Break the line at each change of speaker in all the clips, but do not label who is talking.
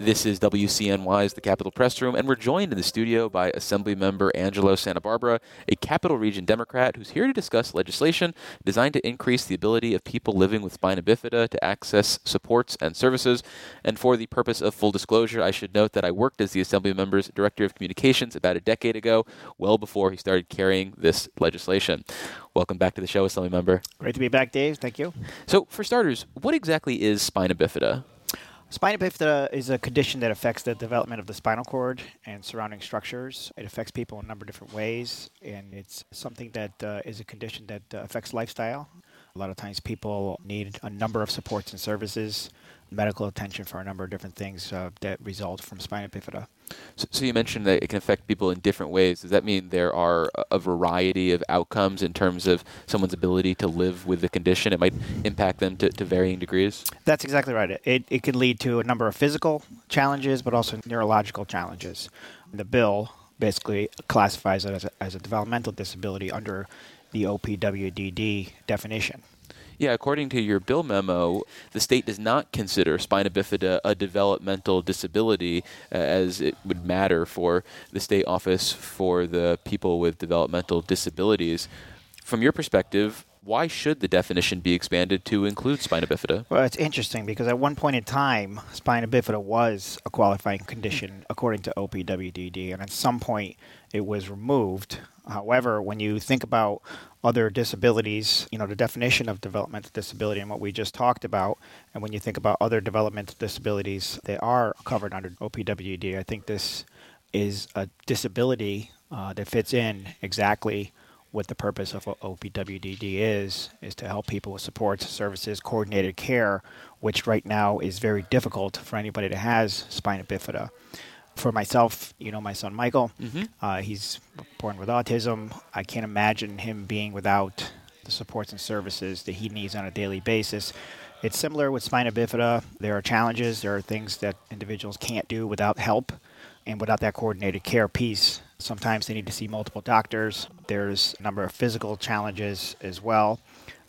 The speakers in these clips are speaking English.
This is WCNY's The Capitol Press Room, and we're joined in the studio by Assemblymember Angelo Santabarbara, a Capital Region Democrat who's here to discuss legislation designed to increase the ability of people living with spina bifida to access supports and services. And for the purpose of full disclosure, I should note that I worked as the Assemblymember's Director of Communications about a decade ago, well before he started carrying this legislation. Welcome back to the show, Assemblymember.
Great to be back, Dave. Thank you.
So, for starters, what exactly is spina bifida?
Spina bifida is a condition that affects the development of the spinal cord and surrounding structures. It affects people in a number of different ways, and it's something that uh, is a condition that uh, affects lifestyle. A lot of times people need a number of supports and services, medical attention for a number of different things uh, that result from spina bifida.
So, so, you mentioned that it can affect people in different ways. Does that mean there are a variety of outcomes in terms of someone's ability to live with the condition? It might impact them to, to varying degrees?
That's exactly right. It, it can lead to a number of physical challenges, but also neurological challenges. The bill basically classifies it as a, as a developmental disability under the OPWDD definition.
Yeah, according to your bill memo, the state does not consider spina bifida a developmental disability uh, as it would matter for the state office for the people with developmental disabilities. From your perspective, why should the definition be expanded to include spina bifida?
Well, it's interesting because at one point in time, spina bifida was a qualifying condition according to OPWDD, and at some point it was removed. However, when you think about other disabilities, you know, the definition of developmental disability and what we just talked about, and when you think about other developmental disabilities they are covered under OPWD, I think this is a disability uh, that fits in exactly what the purpose of OPWDD is, is to help people with supports, services, coordinated care, which right now is very difficult for anybody that has spina bifida for myself, you know, my son Michael, mm-hmm. uh, he's born with autism. I can't imagine him being without the supports and services that he needs on a daily basis. It's similar with spina bifida. There are challenges, there are things that individuals can't do without help and without that coordinated care piece. Sometimes they need to see multiple doctors. There's a number of physical challenges as well.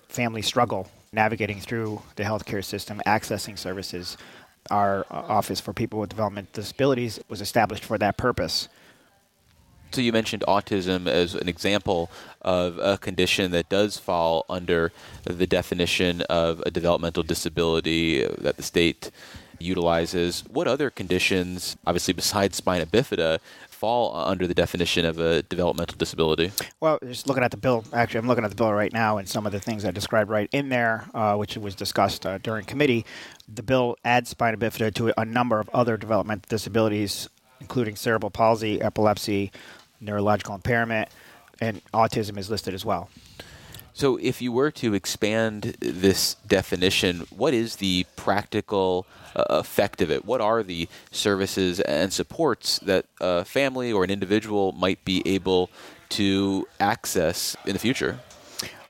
Families struggle navigating through the healthcare system, accessing services our uh, Office for People with Developmental Disabilities was established for that purpose.
So you mentioned autism as an example of a condition that does fall under the definition of a developmental disability that the state utilizes. What other conditions, obviously besides spina bifida, fall under the definition of a developmental disability?
Well, just looking at the bill, actually, I'm looking at the bill right now, and some of the things I described right in there, uh, which was discussed uh, during committee, the bill adds spina bifida to a number of other developmental disabilities, including cerebral palsy, epilepsy, neurological impairment, and autism is listed as well.
So, if you were to expand this definition, what is the practical uh, effect of it? What are the services and supports that a family or an individual might be able to access in the future?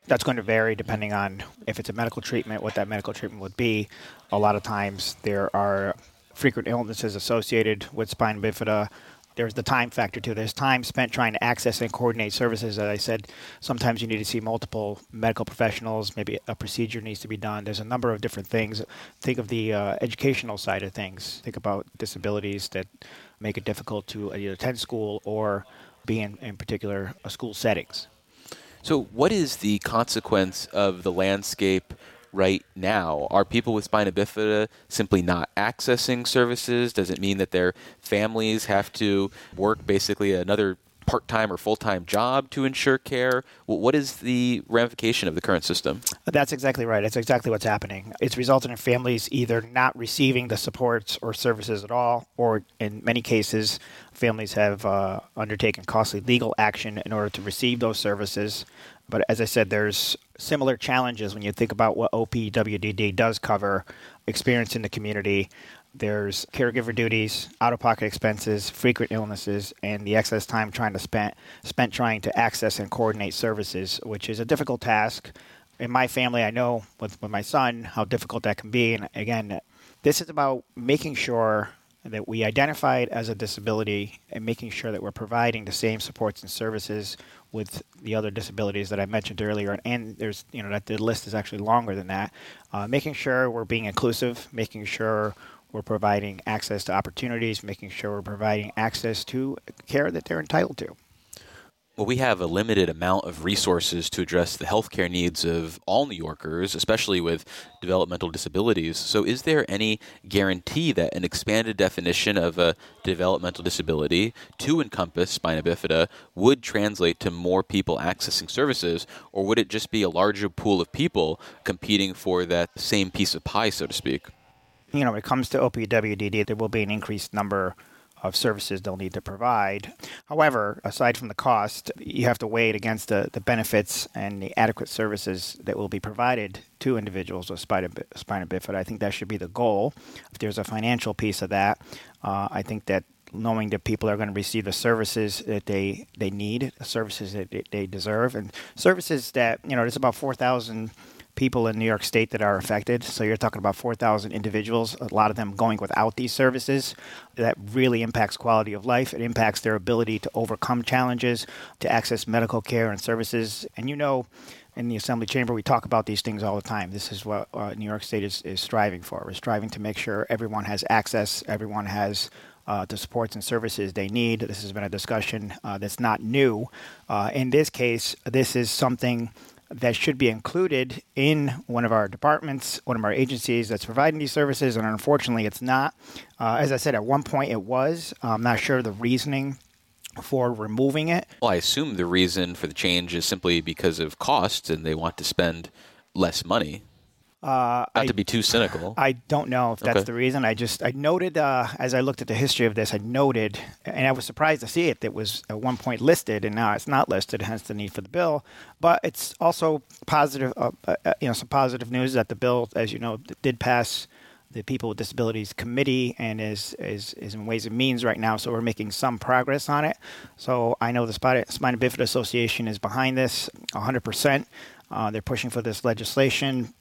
That's going to vary depending on if it's a medical treatment, what that medical treatment would be. A lot of times there are frequent illnesses associated with spina bifida there's the time factor too. There's time spent trying to access and coordinate services. As I said, sometimes you need to see multiple medical professionals. Maybe a procedure needs to be done. There's a number of different things. Think of the uh, educational side of things. Think about disabilities that make it difficult to either attend school or be in, in particular uh, school settings.
So, what is the consequence of the landscape right now? Are people with spina bifida simply not accessing services? Does it mean that their families have to work basically another part time or full time job to ensure care? What is the ramification of the current system?
That's exactly right. That's exactly what's happening. It's resulting in families either not receiving the supports or services at all, or in many cases, families have uh, undertaken costly legal action in order to receive those services. But as I said, there's similar challenges when you think about what OPWDD does cover experience in the community. There's caregiver duties, out of pocket expenses, frequent illnesses, and the excess time trying to spend spent trying to access and coordinate services, which is a difficult task. In my family, I know with, with my son how difficult that can be. And again, this is about making sure that we identify it as a disability and making sure that we're providing the same supports and services with the other disabilities that I mentioned earlier. And there's, you know, that the list is actually longer than that. Uh, making sure we're being inclusive, making sure we're providing access to opportunities, making sure we're providing access to care that they're entitled to.
Well, we have a limited amount of resources to address the healthcare needs of all New Yorkers, especially with developmental disabilities. So, is there any guarantee that an expanded definition of a developmental disability to encompass spina bifida would translate to more people accessing services, or would it just be a larger pool of people competing for that same piece of pie, so to speak?
You know, when it comes to OPWDD, there will be an increased number of services they'll need to provide. However, aside from the cost, you have to weigh it against the, the benefits and the adequate services that will be provided to individuals with spina, spina bifida. I think that should be the goal. If there's a financial piece of that, uh, I think that knowing that people are going to receive the services that they, they need, the services that they deserve, and services that, you know, there's about 4,000 people in New York State that are affected. So you're talking about 4,000 individuals, a lot of them going without these services. That really impacts quality of life. It impacts their ability to overcome challenges, to access medical care and services. And you know, in the Assembly Chamber, we talk about these things all the time. This is what uh, New York State is, is striving for. We're striving to make sure everyone has access, everyone has uh, the supports and services they need. This has been a discussion uh, that's not new. Uh, in this case, this is something that should be included in one of our departments, one of our agencies that's providing these services, and unfortunately, it's not. Uh, as I said, at one point it was. I'm not sure the reasoning for removing it.
Well, I assume the reason for the change is simply because of costs, and they want to spend less money. Uh, Not I, to be too cynical.
I don't know if that's okay. the reason. I just I noted uh, as I looked at the history of this, I noted, and I was surprised to see it. That was at one point listed, and now it's not listed. Hence the need for the bill. But it's also positive. Uh, uh, uh you know, some positive news that the bill, as you know, did pass the People with Disabilities Committee and is, is, is in Ways and Means right now. So we're making some progress on it. So I know the Spina, Spina Bifida Association is behind this 100%. Uh, they're pushing for this legislation.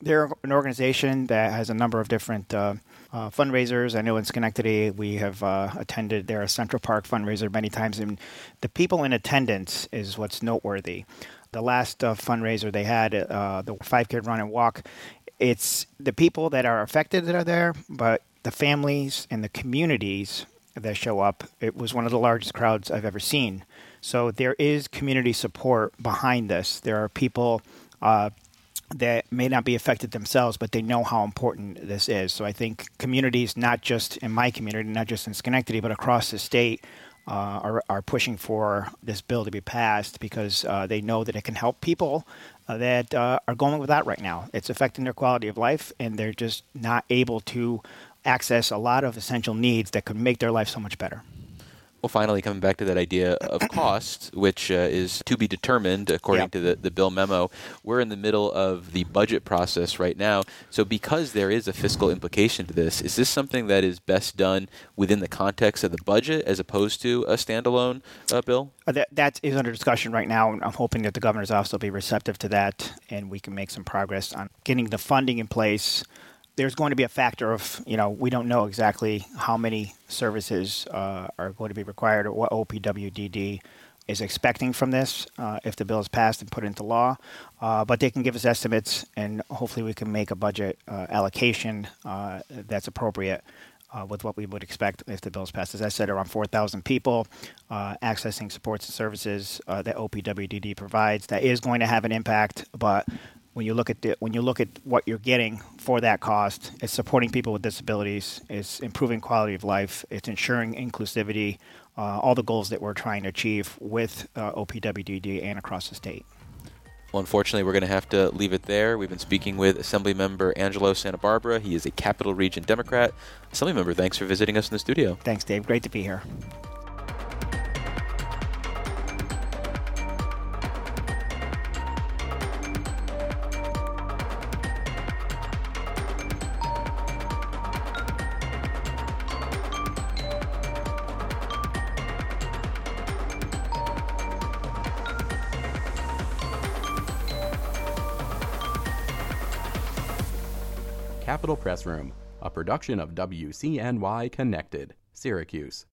They're an organization that has a number of different uh, uh, fundraisers. I know in Schenectady we have uh, attended their Central Park fundraiser many times, and the people in attendance is what's noteworthy. The last uh, fundraiser they had, uh, the 5K Run and Walk, it's the people that are affected that are there, but the families and the communities that show up. It was one of the largest crowds I've ever seen. So there is community support behind this. There are people uh, that may not be affected themselves, but they know how important this is. So I think communities, not just in my community, not just in Schenectady, but across the state, uh, are, are pushing for this bill to be passed because uh, they know that it can help people uh, that uh, are going without right now. It's affecting their quality of life, and they're just not able to access a lot of essential needs that could make their life so much better.
Well, finally, coming back to that idea of cost, which uh, is to be determined according yep. to the, the bill memo, we're in the middle of the budget process right now. So, because there is a fiscal implication to this, is this something that is best done within the context of the budget as opposed to a standalone uh, bill?
Uh, that, that is under discussion right now, and I'm hoping that the governor's office will be receptive to that and we can make some progress on getting the funding in place there's going to be a factor of, you know, we don't know exactly how many services uh, are going to be required or what OPWDD is expecting from this uh, if the bill is passed and put into law. Uh, but they can give us estimates, and hopefully we can make a budget uh, allocation uh, that's appropriate. Uh, with what we would expect if the bill is passed. As I said, around 4,000 people accessing supports and services that OPWDD provides. That is going to have an impact, but when you look at the, when you look at what you're getting for that cost, it's supporting people with disabilities, it's improving quality of life, it's ensuring inclusivity, uh, all the goals that we're trying to achieve with uh, OPWDD and across the state.
Well, unfortunately, we're going to have to leave it there. We've been speaking with Assemblymember Angelo Santabarbara. He is a Capital Region Democrat. Assemblymember, thanks for visiting us in the studio.
Thanks, Dave. Great to be here.
Capitol Press Room, a production of WCNY Connected, Syracuse.